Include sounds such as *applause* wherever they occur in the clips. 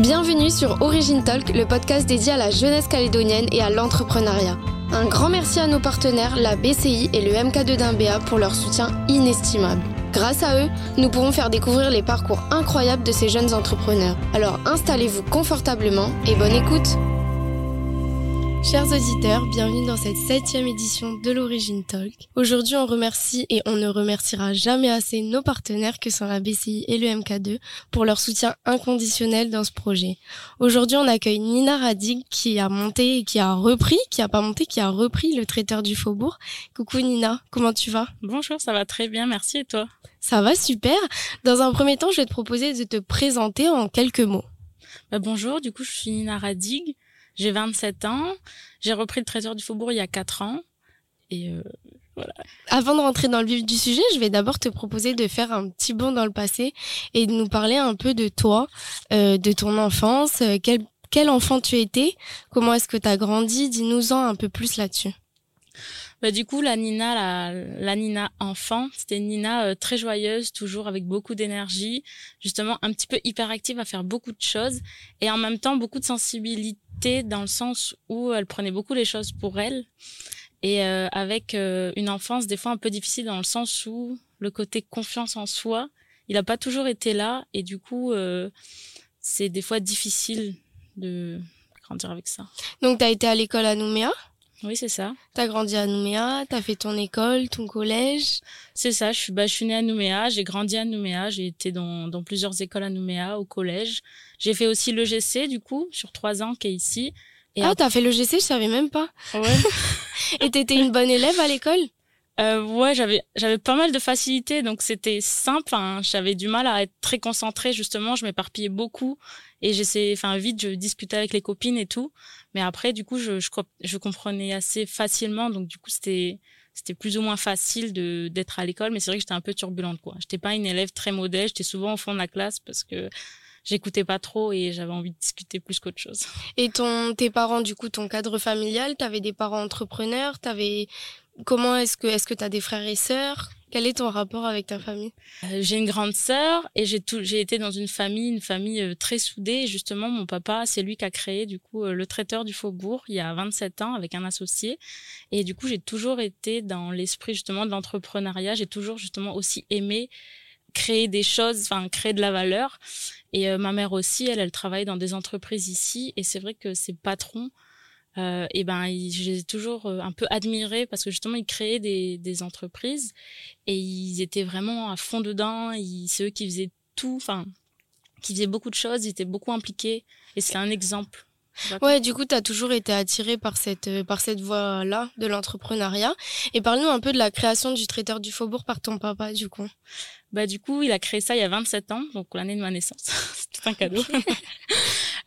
Bienvenue sur Origin Talk, le podcast dédié à la jeunesse calédonienne et à l'entrepreneuriat. Un grand merci à nos partenaires, la BCI et le MK2 d'Imbéa pour leur soutien inestimable. Grâce à eux, nous pourrons faire découvrir les parcours incroyables de ces jeunes entrepreneurs. Alors installez-vous confortablement et bonne écoute Chers auditeurs, bienvenue dans cette septième édition de l'Origine Talk. Aujourd'hui, on remercie et on ne remerciera jamais assez nos partenaires que sont la BCI et le MK2 pour leur soutien inconditionnel dans ce projet. Aujourd'hui, on accueille Nina Radig qui a monté et qui a repris, qui a pas monté, qui a repris le traiteur du Faubourg. Coucou Nina, comment tu vas? Bonjour, ça va très bien, merci et toi? Ça va super. Dans un premier temps, je vais te proposer de te présenter en quelques mots. Bah, bonjour, du coup, je suis Nina Radig. J'ai 27 ans. J'ai repris le traiteur du Faubourg il y a 4 ans. Et euh, voilà. Avant de rentrer dans le vif du sujet, je vais d'abord te proposer de faire un petit bond dans le passé et de nous parler un peu de toi, euh, de ton enfance. Euh, quel, quel enfant tu étais? Comment est-ce que tu as grandi Dis-nous-en un peu plus là-dessus. Bah, du coup, la Nina, la, la Nina enfant, c'était une Nina euh, très joyeuse, toujours avec beaucoup d'énergie, justement un petit peu hyperactive à faire beaucoup de choses et en même temps beaucoup de sensibilité dans le sens où elle prenait beaucoup les choses pour elle. Et euh, avec euh, une enfance des fois un peu difficile dans le sens où le côté confiance en soi, il n'a pas toujours été là. Et du coup c'est des fois difficile de grandir avec ça. Donc tu as été à l'école à Nouméa? Oui, c'est ça. T'as grandi à Nouméa, t'as fait ton école, ton collège. C'est ça. Je suis, bah, je suis née à Nouméa, j'ai grandi à Nouméa, j'ai été dans, dans plusieurs écoles à Nouméa, au collège. J'ai fait aussi le GC du coup sur trois ans qui est ici. Et ah, t'as fait le GC, je savais même pas. Ouais. *laughs* Et t'étais une bonne élève à l'école? Euh, ouais, j'avais j'avais pas mal de facilité, donc c'était simple. Hein. J'avais du mal à être très concentrée justement. Je m'éparpillais beaucoup et j'essayais, enfin vite, je discutais avec les copines et tout. Mais après, du coup, je je, je comprenais assez facilement, donc du coup, c'était c'était plus ou moins facile de d'être à l'école. Mais c'est vrai que j'étais un peu turbulente, quoi. J'étais pas une élève très modèle. J'étais souvent au fond de la classe parce que j'écoutais pas trop et j'avais envie de discuter plus qu'autre chose. Et ton, tes parents, du coup, ton cadre familial, t'avais des parents entrepreneurs, t'avais Comment est-ce que est-ce que tu as des frères et sœurs? Quel est ton rapport avec ta famille? Euh, J'ai une grande sœur et j'ai tout j'ai été dans une famille une famille euh, très soudée. Justement mon papa, c'est lui qui a créé du coup euh, le traiteur du Faubourg il y a 27 ans avec un associé. Et du coup, j'ai toujours été dans l'esprit justement de l'entrepreneuriat, j'ai toujours justement aussi aimé créer des choses, enfin créer de la valeur. Et ma mère aussi, elle, elle travaille dans des entreprises ici. Et c'est vrai que ses patrons, euh, et ben j'ai toujours euh, un peu admiré parce que justement ils créaient des, des entreprises et ils étaient vraiment à fond dedans c'est eux qui faisaient tout enfin qui faisaient beaucoup de choses ils étaient beaucoup impliqués et c'est un exemple Ouais, du coup, tu as toujours été attiré par cette, euh, par cette voie-là de l'entrepreneuriat. Et parle-nous un peu de la création du traiteur du Faubourg par ton papa, du coup. Bah, du coup, il a créé ça il y a 27 ans, donc l'année de ma naissance. *laughs* c'est tout un cadeau. *laughs*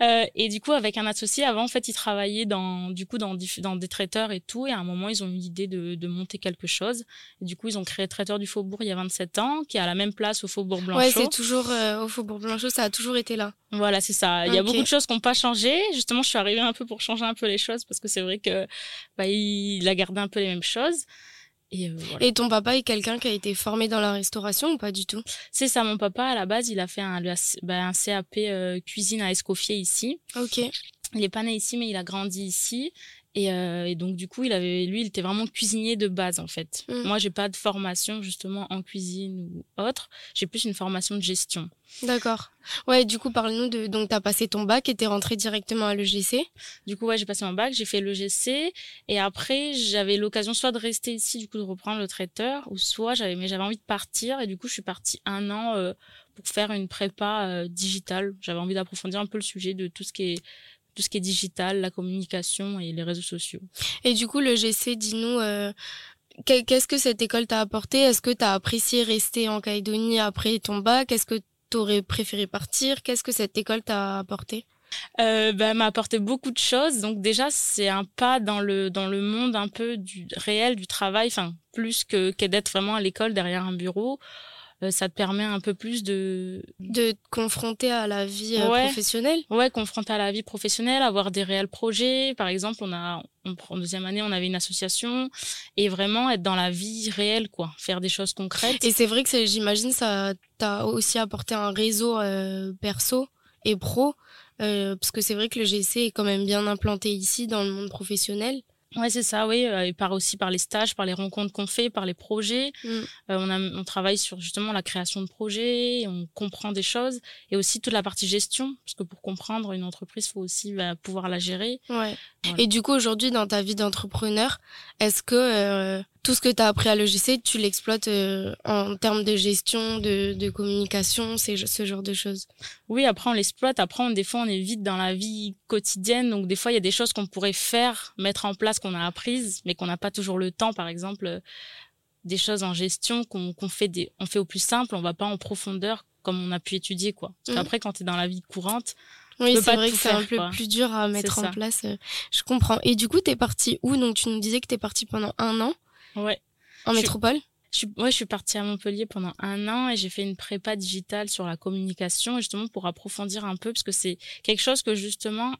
Euh, et du coup, avec un associé, avant, en fait, ils travaillaient dans, du coup, dans, dans des traiteurs et tout. Et à un moment, ils ont eu l'idée de, de monter quelque chose. Et du coup, ils ont créé Traiteur du Faubourg il y a 27 ans, qui est à la même place au Faubourg Blanchot. Ouais, c'est toujours euh, au Faubourg Blanchot, ça a toujours été là. Voilà, c'est ça. Il y a beaucoup de choses qui n'ont pas changé. Justement, je suis arrivée un peu pour changer un peu les choses parce que c'est vrai que bah, il a gardé un peu les mêmes choses. Et, euh, Et, ton papa est quelqu'un qui a été formé dans la restauration ou pas du tout? C'est ça, mon papa à la base, il a fait un, bah, un CAP euh, cuisine à Escoffier ici. Ok. Il est pas né ici, mais il a grandi ici. Et, euh, et, donc du coup, il avait, lui, il était vraiment cuisinier de base en fait. Mm. Moi, j'ai pas de formation justement en cuisine ou autre. J'ai plus une formation de gestion. D'accord. Ouais, du coup, parle-nous de. Donc, t'as passé ton bac et t'es rentré directement à l'EGC. Du coup, ouais, j'ai passé mon bac, j'ai fait l'EGC et après, j'avais l'occasion soit de rester ici, du coup, de reprendre le traiteur, ou soit j'avais, mais j'avais envie de partir et du coup, je suis partie un an euh, pour faire une prépa euh, digitale. J'avais envie d'approfondir un peu le sujet de tout ce qui est tout ce qui est digital, la communication et les réseaux sociaux. Et du coup, le GC, dis-nous, euh, qu'est-ce que cette école t'a apporté? Est-ce que tu as apprécié rester en Calédonie après ton bac? Est-ce que tu aurais préféré partir? Qu'est-ce que cette école t'a apporté? Euh, bah, m'a apporté beaucoup de choses. Donc déjà, c'est un pas dans le dans le monde un peu du réel du travail, enfin plus que, que d'être vraiment à l'école derrière un bureau. Euh, ça te permet un peu plus de de te confronter à la vie euh, professionnelle. Ouais, confronter à la vie professionnelle, avoir des réels projets. Par exemple, on a en deuxième année, on avait une association et vraiment être dans la vie réelle, quoi, faire des choses concrètes. Et c'est vrai que j'imagine ça t'a aussi apporté un réseau euh, perso et pro Parce que c'est vrai que le GC est quand même bien implanté ici dans le monde professionnel. Ouais, c'est ça, oui. Et par aussi par les stages, par les rencontres qu'on fait, par les projets. Mm. on, a, on travaille sur justement la création de projets, on comprend des choses et aussi toute la partie gestion, parce que pour comprendre une entreprise, il faut aussi bah, pouvoir la gérer. Ouais. Et du coup, aujourd'hui, dans ta vie d'entrepreneur, est-ce que tout ce que tu as appris à l'EGC, tu l'exploites euh, en termes de gestion, de, de communication, c'est ce genre de choses Oui, après on l'exploite. Après, on, des fois, on est vite dans la vie quotidienne. Donc, des fois, il y a des choses qu'on pourrait faire, mettre en place, qu'on a apprises, mais qu'on n'a pas toujours le temps. Par exemple, euh, des choses en gestion qu'on fait, des, on fait au plus simple, on va pas en profondeur comme on a pu étudier. quoi. Parce mmh. qu'après, quand tu es dans la vie courante, oui, c'est vrai que c'est un peu plus dur à mettre en place. Euh, je comprends. Et du coup, tu es parti où? Donc, tu nous disais que tu es parti pendant un an. Ouais. En métropole je suis, ouais, je suis partie à Montpellier pendant un an et j'ai fait une prépa digitale sur la communication, justement pour approfondir un peu, parce que c'est quelque chose que justement,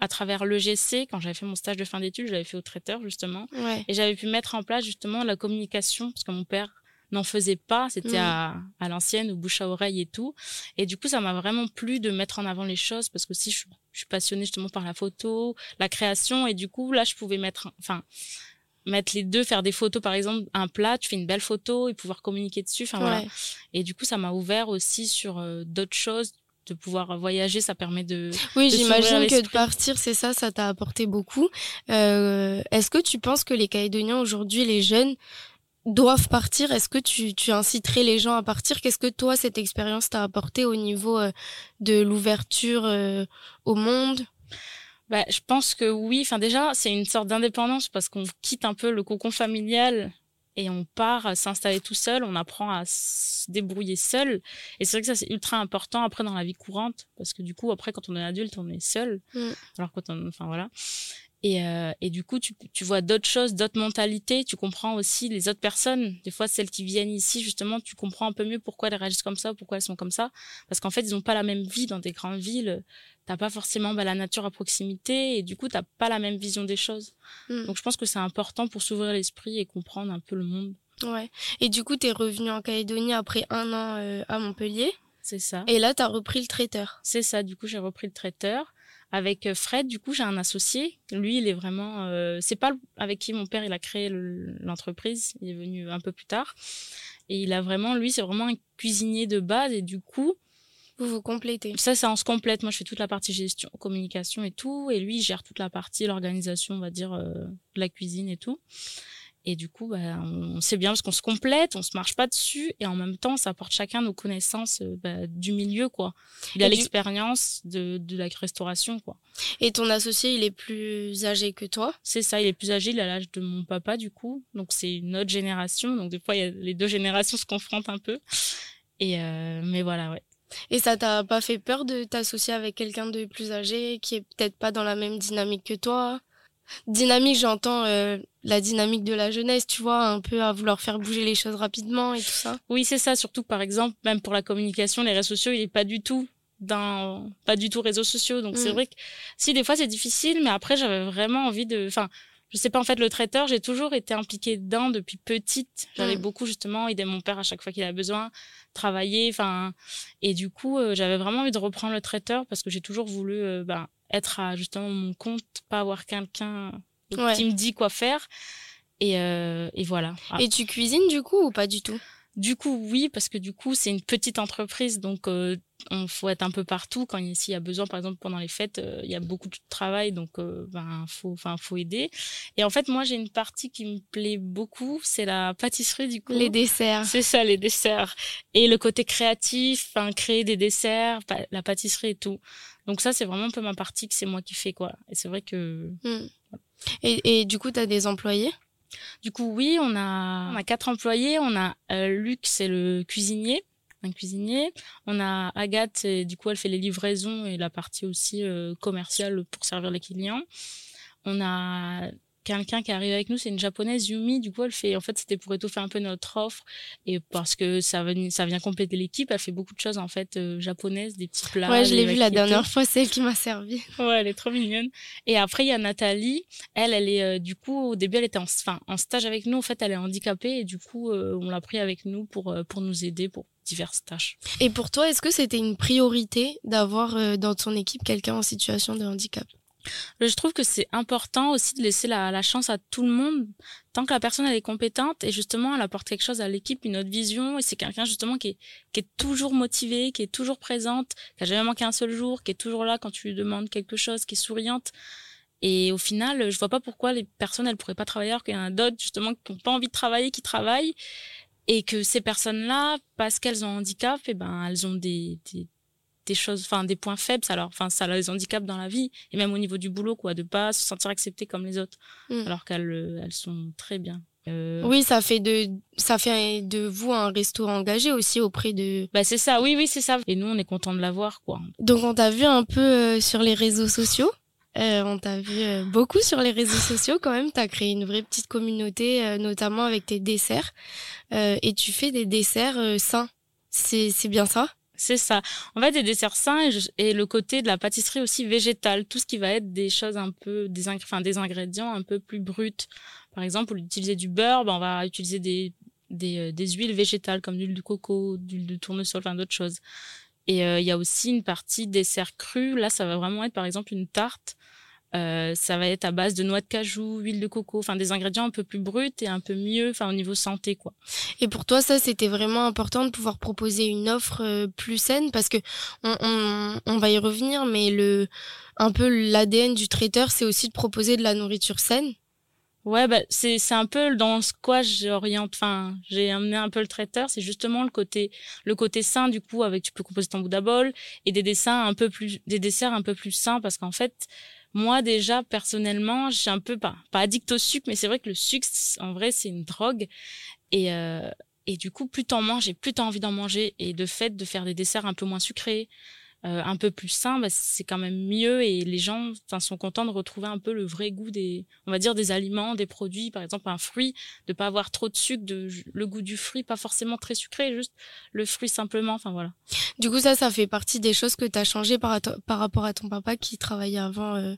à travers l'EGC, quand j'avais fait mon stage de fin d'études, je l'avais fait au traiteur, justement. Et j'avais pu mettre en place, justement, la communication, parce que mon père n'en faisait pas, c'était à, à l'ancienne, au bouche à oreille et tout. Et du coup, ça m'a vraiment plu de mettre en avant les choses, parce que si je, je suis passionnée justement par la photo, la création, et du coup, là, je pouvais mettre, enfin, mettre les deux, faire des photos, par exemple, un plat, tu fais une belle photo et pouvoir communiquer dessus. Enfin, voilà. Et du coup, ça m'a ouvert aussi sur euh, d'autres choses de pouvoir voyager, ça permet de. Oui, j'imagine que de partir, c'est ça, ça t'a apporté beaucoup. Euh, Est-ce que tu penses que les Calédoniens aujourd'hui, les jeunes, doivent partir? Est-ce que tu, tu inciterais les gens à partir? Qu'est-ce que toi, cette expérience t'a apporté au niveau euh, de l'ouverture euh, au monde? Bah, je pense que oui. Enfin, déjà, c'est une sorte d'indépendance parce qu'on quitte un peu le cocon familial et on part s'installer tout seul. On apprend à se débrouiller seul. Et c'est vrai que ça, c'est ultra important après dans la vie courante parce que du coup, après, quand on est adulte, on est seul. Mm. Alors quand on, enfin voilà. Et, euh, et du coup, tu, tu vois d'autres choses, d'autres mentalités. Tu comprends aussi les autres personnes. Des fois, celles qui viennent ici, justement, tu comprends un peu mieux pourquoi elles réagissent comme ça, pourquoi elles sont comme ça. Parce qu'en fait, ils n'ont pas la même vie dans des grandes villes. T'as pas forcément bah, la nature à proximité et du coup, t'as pas la même vision des choses. Hmm. Donc, je pense que c'est important pour s'ouvrir l'esprit et comprendre un peu le monde. Ouais. Et du coup, t'es revenu en Calédonie après un an euh, à Montpellier. C'est ça. Et là, t'as repris le traiteur. C'est ça. Du coup, j'ai repris le traiteur. Avec euh, Fred, du coup, j'ai un associé. Lui, il est vraiment. Euh, c'est pas avec qui mon père il a créé l'entreprise. Il est venu un peu plus tard. Et il a vraiment, lui, c'est vraiment un cuisinier de base. Et du coup, vous vous complétez. Ça, ça on se complète. Moi, je fais toute la partie gestion, communication et tout. Et lui, il gère toute la partie, l'organisation, on va dire, euh, de la cuisine et tout. Et du coup, bah, on, sait bien parce qu'on se complète, on se marche pas dessus, et en même temps, ça apporte chacun nos connaissances euh, bah, du milieu, quoi. Il a l'expérience de, de la restauration, quoi. Et ton associé, il est plus âgé que toi? C'est ça, il est plus âgé, il a l'âge de mon papa, du coup. Donc c'est une autre génération. Donc des fois, y a, les deux générations se confrontent un peu. Et euh, mais voilà, ouais. Et ça t'a pas fait peur de t'associer avec quelqu'un de plus âgé qui est peut-être pas dans la même dynamique que toi? Dynamique, j'entends euh, la dynamique de la jeunesse, tu vois, un peu à vouloir faire bouger les choses rapidement et tout ça. Oui, c'est ça. Surtout, par exemple, même pour la communication, les réseaux sociaux, il est pas du tout dans, pas du tout réseaux sociaux. Donc c'est mm. vrai que si des fois c'est difficile, mais après j'avais vraiment envie de, enfin, je sais pas en fait le traiteur j'ai toujours été impliquée dedans depuis petite j'avais mm. beaucoup justement aidé mon père à chaque fois qu'il avait besoin travailler enfin et du coup euh, j'avais vraiment envie de reprendre le traiteur parce que j'ai toujours voulu euh, ben, être à justement mon compte pas avoir quelqu'un qui me dit quoi faire et, euh, et voilà et tu cuisines du coup ou pas du tout? Du coup, oui, parce que du coup, c'est une petite entreprise, donc euh, on faut être un peu partout. Quand il y a besoin, par exemple, pendant les fêtes, euh, il y a beaucoup de travail, donc euh, ben faut, enfin, faut aider. Et en fait, moi, j'ai une partie qui me plaît beaucoup, c'est la pâtisserie du coup. Les desserts. C'est ça, les desserts. Et le côté créatif, enfin, créer des desserts, la pâtisserie et tout. Donc ça, c'est vraiment un peu ma partie que c'est moi qui fais quoi. Et c'est vrai que. Hmm. Et, et du coup, tu as des employés? Du coup, oui, on a, on a quatre employés. On a euh, Luc, c'est le cuisinier, un cuisinier. On a Agathe, et, du coup, elle fait les livraisons et la partie aussi euh, commerciale pour servir les clients. On a quelqu'un qui arrive avec nous, c'est une japonaise, Yumi. Du coup, elle fait, en fait, c'était pour étoffer un peu notre offre et parce que ça vient, ça vient compléter l'équipe. Elle fait beaucoup de choses, en fait, euh, japonaises, des petits plats. Ouais, je l'ai vu la dernière fois, c'est elle qui m'a servi. *laughs* Ouais, elle est trop mignonne. Et après, il y a Nathalie. Elle, elle est, euh, du coup, au début, elle était en, enfin, en stage avec nous. En fait, elle est handicapée et du coup, euh, on l'a pris avec nous pour, pour nous aider, pour diverses tâches. Et pour toi, est-ce que c'était une priorité d'avoir dans ton équipe quelqu'un en situation de handicap? Je trouve que c'est important aussi de laisser la, la, chance à tout le monde tant que la personne elle est compétente et justement elle apporte quelque chose à l'équipe, une autre vision et c'est quelqu'un justement qui est, qui est toujours motivé, qui est toujours présente, qui a jamais manqué un seul jour, qui est toujours là quand tu lui demandes quelque chose, qui est souriante. Et au final, je vois pas pourquoi les personnes elles pourraient pas travailler alors qu'il y en a d'autres justement qui n'ont pas envie de travailler, qui travaillent et que ces personnes-là, parce qu'elles ont un handicap, et eh ben elles ont des, des des choses, enfin des points faibles, ça leur, enfin ça les handicape dans la vie et même au niveau du boulot, quoi, de pas se sentir acceptées comme les autres, mm. alors qu'elles euh, elles sont très bien. Euh... Oui, ça fait de ça fait de vous un resto engagé aussi auprès de. Bah c'est ça, oui oui c'est ça. Et nous on est content de l'avoir quoi. Donc on t'a vu un peu euh, sur les réseaux sociaux. Euh, on t'a vu beaucoup sur les réseaux sociaux quand même. T'as créé une vraie petite communauté, notamment avec tes desserts. et tu fais des desserts sains. C'est c'est bien ça? C'est ça. En fait, des desserts sains et, le côté de la pâtisserie aussi végétale, tout ce qui va être des choses un peu, des, des ingrédients un peu plus bruts. Par exemple, au lieu d'utiliser du beurre, ben, on va utiliser des, euh, des huiles végétales comme l'huile de coco, d'huile de tournesol, enfin d'autres choses. Et euh, il y a aussi une partie dessert cru. Là, ça va vraiment être par exemple une tarte euh, ça va être à base de noix de cajou, huile de coco, enfin des ingrédients un peu plus bruts et un peu mieux, enfin au niveau santé quoi. Et pour toi, ça c'était vraiment important de pouvoir proposer une offre euh, plus saine? Parce que on, on, on va y revenir, mais le un peu l'ADN du traiteur, c'est aussi de proposer de la nourriture saine. Ouais, bah c'est c'est un peu dans ce quoi j'oriente. Enfin, j'ai amené un peu le traiteur, c'est justement le côté le côté sain du coup avec tu peux composer ton bout bol et des dessins un peu plus des desserts un peu plus sains parce qu'en fait moi, déjà, personnellement, je suis un peu pas, pas addict au sucre, mais c'est vrai que le sucre, en vrai, c'est une drogue. Et, euh, et du coup, plus t'en manges et plus t'as envie d'en manger. Et de fait, de faire des desserts un peu moins sucrés, euh, un peu plus sain, bah, c'est quand même mieux et les gens sont contents de retrouver un peu le vrai goût des, on va dire des aliments, des produits, par exemple un fruit, de pas avoir trop de sucre, de le goût du fruit pas forcément très sucré, juste le fruit simplement, enfin voilà. Du coup ça, ça fait partie des choses que tu as changé par, par rapport à ton papa qui travaillait avant euh,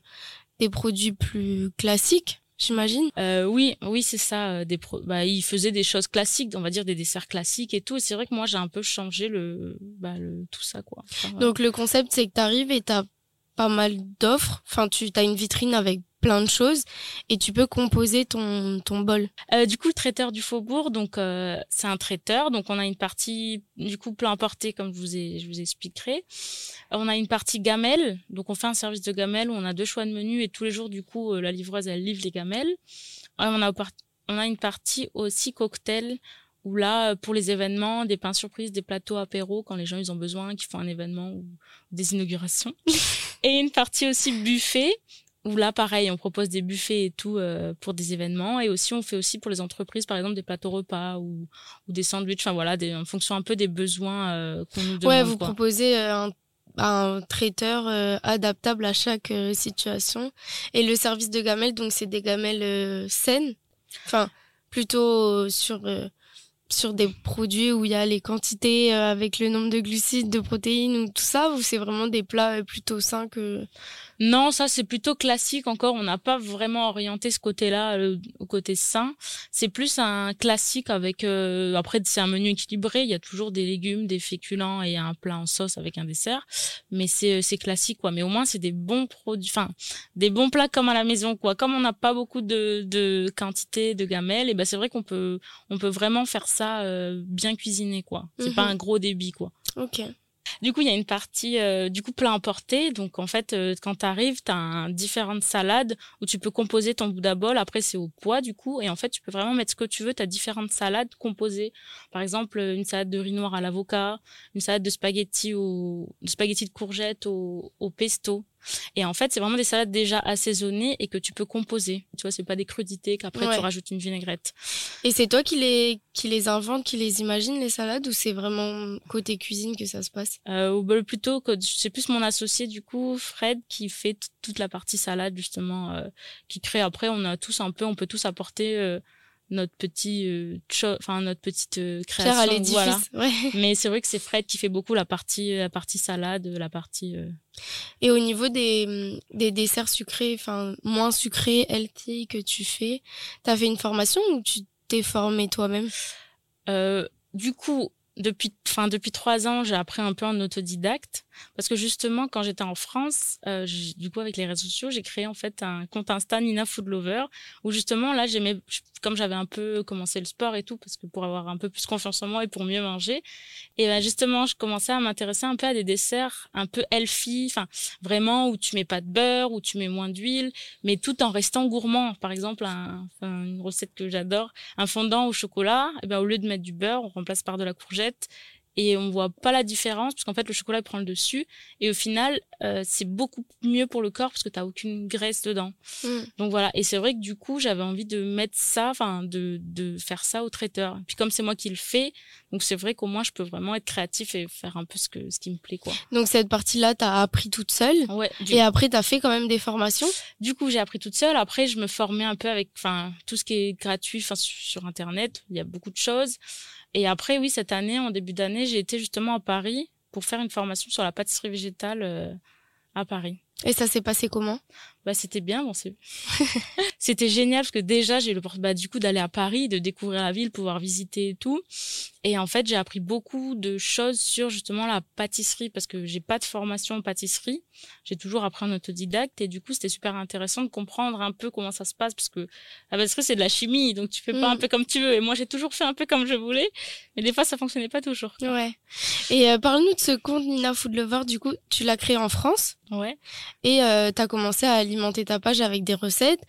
des produits plus classiques? J'imagine. Euh, oui, oui, c'est ça. Euh, des bah, il faisait des choses classiques, on va dire des desserts classiques et tout. Et c'est vrai que moi, j'ai un peu changé le, bah, le tout ça, quoi. Donc le concept, c'est que tu arrives et t'as pas mal d'offres. Enfin, tu as une vitrine avec plein de choses et tu peux composer ton, ton bol. Euh, du coup, le traiteur du Faubourg, donc euh, c'est un traiteur, donc on a une partie du coup plein importé comme je vous ai je vous expliquerai. On a une partie gamelle, donc on fait un service de gamelle où on a deux choix de menu et tous les jours du coup euh, la livreuse elle livre les gamelles. On a on a une partie aussi cocktail où là, pour les événements, des pains surprises, des plateaux apéros, quand les gens ils ont besoin, qui font un événement ou des inaugurations. *laughs* et une partie aussi buffet, où là, pareil, on propose des buffets et tout euh, pour des événements. Et aussi, on fait aussi pour les entreprises, par exemple, des plateaux repas ou, ou des sandwichs, enfin voilà, des, en fonction un peu des besoins euh, qu'on nous demande. Ouais, vous proposez euh, un, un, traiteur adaptable à chaque situation. Et le service de gamelles, donc c'est des gamelles saines, enfin plutôt sur sur des produits où il y a les quantités avec le nombre de glucides, de protéines ou tout ça, ou c'est vraiment des plats plutôt sains que non, ça c'est plutôt classique encore. On n'a pas vraiment orienté ce côté-là euh, au côté sain. C'est plus un classique avec. Euh, après, c'est un menu équilibré. Il y a toujours des légumes, des féculents et un plat en sauce avec un dessert. Mais c'est euh, c'est classique quoi. Mais au moins c'est des bons produits, enfin des bons plats comme à la maison quoi. Comme on n'a pas beaucoup de de quantité de gamelles, et ben c'est vrai qu'on peut on peut vraiment faire ça bien cuisiné quoi. C'est pas mhm. un gros débit quoi. Ok. Du coup, il y a une partie euh, du coup plat emporté. Donc en fait, euh, quand tu arrives, tu as différentes salades où tu peux composer ton Bouddha bol. Après, c'est au poids du coup. Et en fait, tu peux vraiment mettre ce que tu veux. Tu as différentes salades composées. Par exemple, une salade de riz noir à l'avocat, une salade de spaghettis au de spaghettis de courgettes au, au pesto. Et en fait, c'est vraiment des salades déjà assaisonnées et que tu peux composer. Tu vois, c'est pas des crudités qu'après tu rajoutes une vinaigrette. Et c'est toi qui les qui les invente, qui les imagine les salades ou c'est vraiment côté cuisine que ça se passe? Euh, Ou bah, plutôt que c'est plus mon associé du coup, Fred, qui fait toute la partie salade justement, euh, qui crée. Après, on a tous un peu, on peut tous apporter. Euh, notre petit euh, enfin notre petite euh, création voilà. Ouais. *laughs* mais c'est vrai que c'est Fred qui fait beaucoup la partie la partie salade la partie euh, et au niveau des des desserts sucrés enfin moins sucrés healthy que tu fais t'as fait une formation ou tu t'es formé toi-même? Euh, du coup depuis, enfin depuis trois ans, j'ai appris un peu en autodidacte parce que justement, quand j'étais en France, euh, du coup avec les réseaux sociaux, j'ai créé en fait un compte Insta Nina Food Lover où justement là, j'aimais, comme j'avais un peu commencé le sport et tout, parce que pour avoir un peu plus confiance en moi et pour mieux manger, et ben justement, je commençais à m'intéresser un peu à des desserts un peu healthy, enfin vraiment où tu mets pas de beurre, où tu mets moins d'huile, mais tout en restant gourmand. Par exemple, un, une recette que j'adore, un fondant au chocolat, et ben au lieu de mettre du beurre, on remplace par de la courgette et on voit pas la différence parce qu'en fait le chocolat prend le dessus et au final euh, c'est beaucoup mieux pour le corps parce que tu aucune graisse dedans. Mm. Donc voilà et c'est vrai que du coup j'avais envie de mettre ça enfin de, de faire ça au traiteur. Puis comme c'est moi qui le fais donc c'est vrai qu'au moins je peux vraiment être créatif et faire un peu ce que ce qui me plaît quoi. Donc cette partie là tu as appris toute seule ouais, et après tu as fait quand même des formations? Du coup j'ai appris toute seule après je me formais un peu avec enfin tout ce qui est gratuit enfin sur internet, il y a beaucoup de choses. Et après, oui, cette année, en début d'année, j'ai été justement à Paris pour faire une formation sur la pâtisserie végétale euh, à Paris. Et ça s'est passé comment? Bah c'était bien, bon c'est *laughs* c'était génial parce que déjà j'ai eu le bah, du coup d'aller à Paris, de découvrir la ville, pouvoir visiter et tout. Et en fait, j'ai appris beaucoup de choses sur justement la pâtisserie parce que j'ai pas de formation en pâtisserie. J'ai toujours appris en autodidacte et du coup, c'était super intéressant de comprendre un peu comment ça se passe parce que la pâtisserie c'est de la chimie, donc tu fais pas un mm. peu comme tu veux. Et moi, j'ai toujours fait un peu comme je voulais, mais des fois ça fonctionnait pas toujours. Ouais. Et euh, parle-nous de ce compte Nina Food Lover. Du coup, tu l'as créé en France? Ouais. Et euh, tu as commencé à alimenter ta page avec des recettes.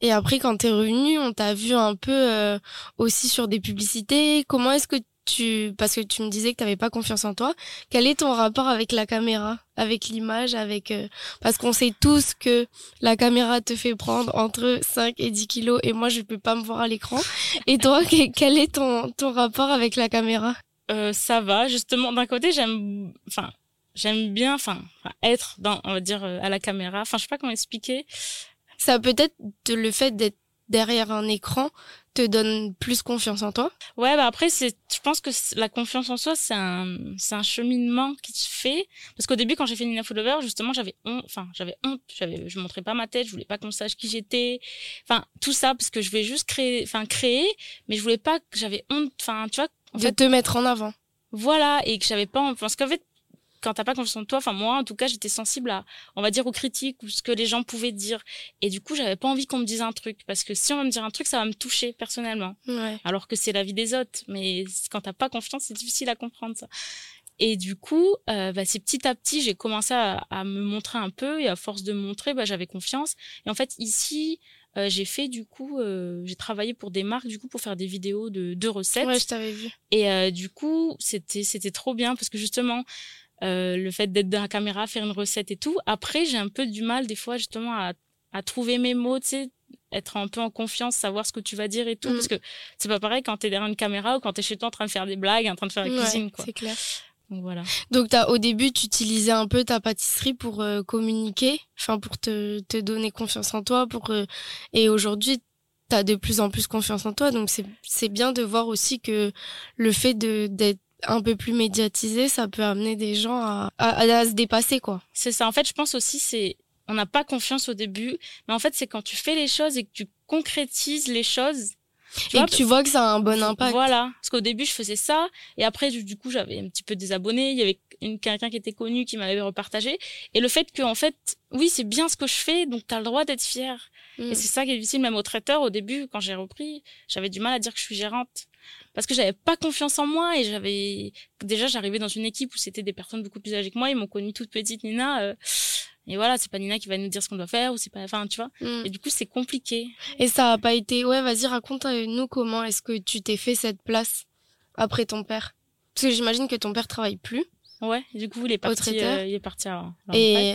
Et après, quand tu es revenu, on t'a vu un peu euh, aussi sur des publicités. Comment est-ce que tu parce que tu me disais que tu n'avais pas confiance en toi. Quel est ton rapport avec la caméra, avec l'image, avec euh, parce qu'on sait tous que la caméra te fait prendre entre 5 et 10 kilos et moi je peux pas me voir à l'écran. Et toi, *laughs* quel est ton ton rapport avec la caméra? Euh, Ça va, justement. D'un côté, j'aime, enfin, j'aime bien, enfin, être dans, on va dire, euh, à la caméra. Enfin, je sais pas comment expliquer. Ça peut être le fait d'être derrière un écran te donne plus confiance en toi? Ouais, bah après c'est je pense que la confiance en soi c'est un c'est un cheminement qui se fait parce qu'au début quand j'ai fait Nina Follower, justement, j'avais honte enfin, j'avais honte, j'avais je montrais pas ma tête, je voulais pas qu'on sache qui j'étais. Enfin, tout ça parce que je voulais juste créer enfin créer, mais je voulais pas que j'avais honte enfin, tu vois, en de te mettre en avant. Voilà, et que j'avais pas parce qu'en fait quand t'as pas confiance en toi, enfin moi en tout cas j'étais sensible à, on va dire aux critiques ou ce que les gens pouvaient dire. Et du coup j'avais pas envie qu'on me dise un truc parce que si on va me dire un truc ça va me toucher personnellement. Alors que c'est la vie des autres, mais quand t'as pas confiance c'est difficile à comprendre ça. Et du coup, euh, bah, c'est petit à petit, j'ai commencé à, me montrer un peu et à force de montrer, bah, j'avais confiance. Et en fait, ici, euh, j'ai fait du coup, euh, j'ai travaillé pour des marques du coup pour faire des vidéos de, de recettes. Ouais, je t'avais vu. Et du coup, c'était c'était trop bien parce que justement, euh, le fait d'être dans la caméra, faire une recette et tout. Après, j'ai un peu du mal des fois justement à, à trouver mes mots, tu sais, être un peu en confiance, savoir ce que tu vas dire et tout, mm. parce que c'est pas pareil quand t'es derrière une caméra ou quand t'es chez toi en train de faire des blagues, en train de faire la cuisine, quoi. C'est clair. Donc voilà. Donc as, au début, tu utilisais un peu ta pâtisserie pour euh, communiquer, enfin pour te, te donner confiance en toi, pour euh, et aujourd'hui tu as de plus en plus confiance en toi, donc c'est bien de voir aussi que le fait de d'être un peu plus médiatisé, ça peut amener des gens à, à, se dépasser, quoi. C'est ça. En fait, je pense aussi, c'est, on n'a pas confiance au début, mais en fait, c'est quand tu fais les choses et que tu concrétises les choses. Tu et que tu vois que ça a un bon impact. Voilà. Parce qu'au début, je faisais ça. Et après, du coup, j'avais un petit peu des abonnés. Il y avait une, quelqu'un qui était connu qui m'avait repartagé. Et le fait que, en fait, oui, c'est bien ce que je fais, donc tu as le droit d'être fier. Mm. Et c'est ça qui est difficile, même au traiteur. Au début, quand j'ai repris, j'avais du mal à dire que je suis gérante parce que j'avais pas confiance en moi et j'avais déjà j'arrivais dans une équipe où c'était des personnes beaucoup plus âgées que moi. Ils m'ont connue toute petite Nina euh, et voilà c'est pas Nina qui va nous dire ce qu'on doit faire ou c'est pas enfin tu vois. Mm. et du coup c'est compliqué. Et ça a pas été ouais vas-y raconte nous comment est-ce que tu t'es fait cette place après ton père? Parce que j'imagine que ton père travaille plus Ouais, du coup, il est parti, euh, il est parti à, Et,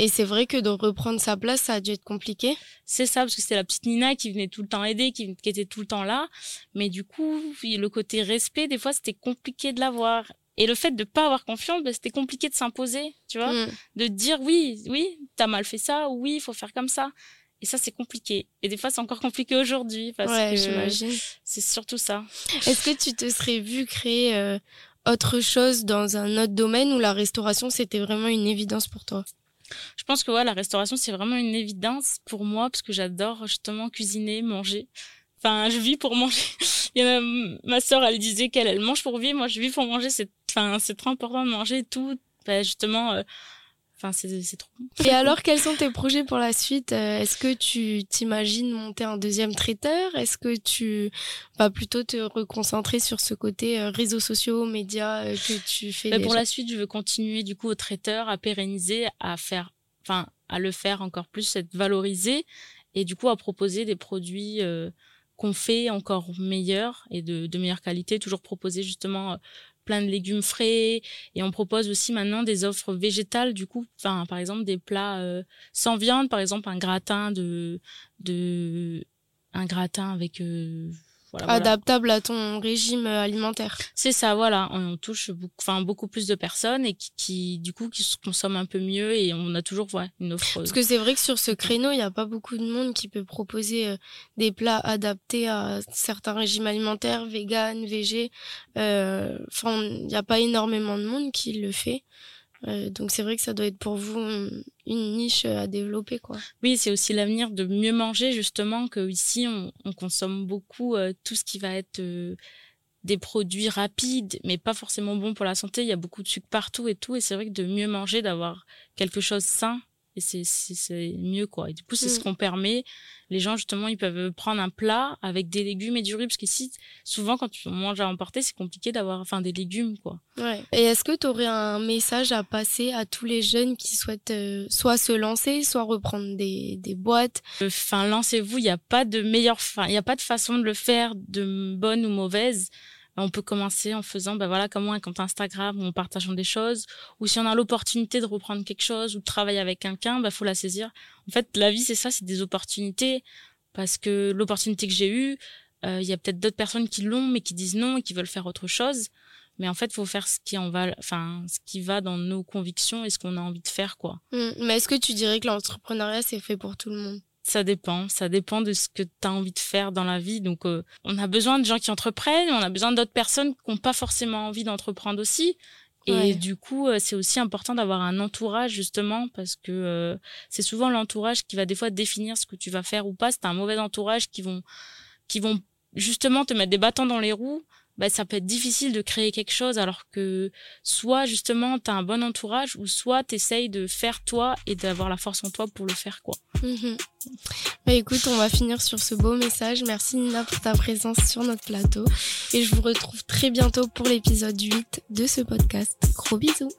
et c'est vrai que de reprendre sa place, ça a dû être compliqué. C'est ça, parce que c'était la petite Nina qui venait tout le temps aider, qui, qui était tout le temps là. Mais du coup, le côté respect, des fois, c'était compliqué de l'avoir. Et le fait de pas avoir confiance, ben, c'était compliqué de s'imposer, tu vois, mm. de dire oui, oui, t'as mal fait ça, ou oui, il faut faire comme ça. Et ça, c'est compliqué. Et des fois, c'est encore compliqué aujourd'hui parce ouais, j'imagine. c'est surtout ça. Est-ce que tu te serais vu créer euh, autre chose dans un autre domaine où la restauration, c'était vraiment une évidence pour toi? Je pense que ouais, la restauration, c'est vraiment une évidence pour moi parce que j'adore justement cuisiner, manger. enfin, je vis pour manger. *laughs* ma sœur, elle disait qu'elle, elle mange pour vivre. Moi, je vis pour manger. C'est, enfin, c'est trop important de manger tout. Ben, justement, euh, Enfin, c'est trop Et alors, quels sont tes projets pour la suite? Euh, Est-ce que tu t'imagines monter un deuxième traiteur? Est-ce que tu vas plutôt te reconcentrer sur ce côté euh, réseaux sociaux, médias euh, que tu fais bah, Pour la suite, je veux continuer du coup au traiteur, à pérenniser, à faire, enfin, à le faire encore plus, être valorisé et du coup à proposer des produits qu'on fait encore meilleurs et de, de meilleure qualité, toujours proposer justement plein de légumes frais et on propose aussi maintenant des offres végétales du coup enfin par exemple des plats euh, sans viande par exemple un gratin de de un gratin avec euh, adaptable à ton régime alimentaire. C'est ça, voilà. On touche beaucoup, enfin, beaucoup plus de personnes et qui, du coup, qui se consomment un peu mieux et on a toujours ouais, une offre. Parce que c'est vrai que sur ce créneau, il n'y a pas beaucoup de monde qui peut proposer euh, des plats adaptés à certains régimes alimentaires, vegan, végé. Euh, enfin, il n'y a pas énormément de monde qui le fait. Euh, donc c'est vrai que ça doit être pour vous une niche à développer quoi. Oui, c'est aussi l'avenir de mieux manger justement que ici on, on consomme beaucoup euh, tout ce qui va être euh, des produits rapides mais pas forcément bons pour la santé, il y a beaucoup de sucre partout et tout et c'est vrai que de mieux manger d'avoir quelque chose sain et c'est mieux quoi. Et du coup c'est ce mm. qu'on permet. Les gens justement ils peuvent prendre un plat avec des légumes et du riz parce qu'ici souvent quand tu manges à emporter c'est compliqué d'avoir enfin des légumes quoi. Ouais. Et est-ce que tu aurais un message à passer à tous les jeunes qui souhaitent euh, soit se lancer soit reprendre des, des boîtes? Enfin lancez-vous. Il n'y a pas de meilleure enfin il n'y a pas de façon de le faire de bonne ou mauvaise on peut commencer en faisant, ben voilà, comme un compte Instagram où on partage des choses, ou si on a l'opportunité de reprendre quelque chose ou de travailler avec quelqu'un, ben faut la saisir. En fait, la vie c'est ça, c'est des opportunités, parce que l'opportunité que j'ai eue, euh, il y a peut-être d'autres personnes qui l'ont mais qui disent non et qui veulent faire autre chose. Mais en fait, faut faire ce qui en va, enfin, ce qui va dans nos convictions et ce qu'on a envie de faire, quoi. Mmh. mais est-ce que tu dirais que l'entrepreneuriat c'est fait pour tout le monde? Ça dépend, ça dépend de ce que tu as envie de faire dans la vie. Donc, euh, on a besoin de gens qui entreprennent, on a besoin d'autres personnes qui n'ont pas forcément envie d'entreprendre aussi. Et du coup, euh, c'est aussi important d'avoir un entourage justement parce que euh, c'est souvent l'entourage qui va des fois définir ce que tu vas faire ou pas. C'est un mauvais entourage qui vont qui vont justement te mettre des bâtons dans les roues bah, ça peut être difficile de créer quelque chose alors que soit justement tu as un bon entourage ou soit tu de faire toi et d'avoir la force en toi pour le faire quoi. Bah, écoute, on va finir sur ce beau message. Merci Nina pour ta présence sur notre plateau et je vous retrouve très bientôt pour l'épisode 8 de ce podcast. Gros bisous.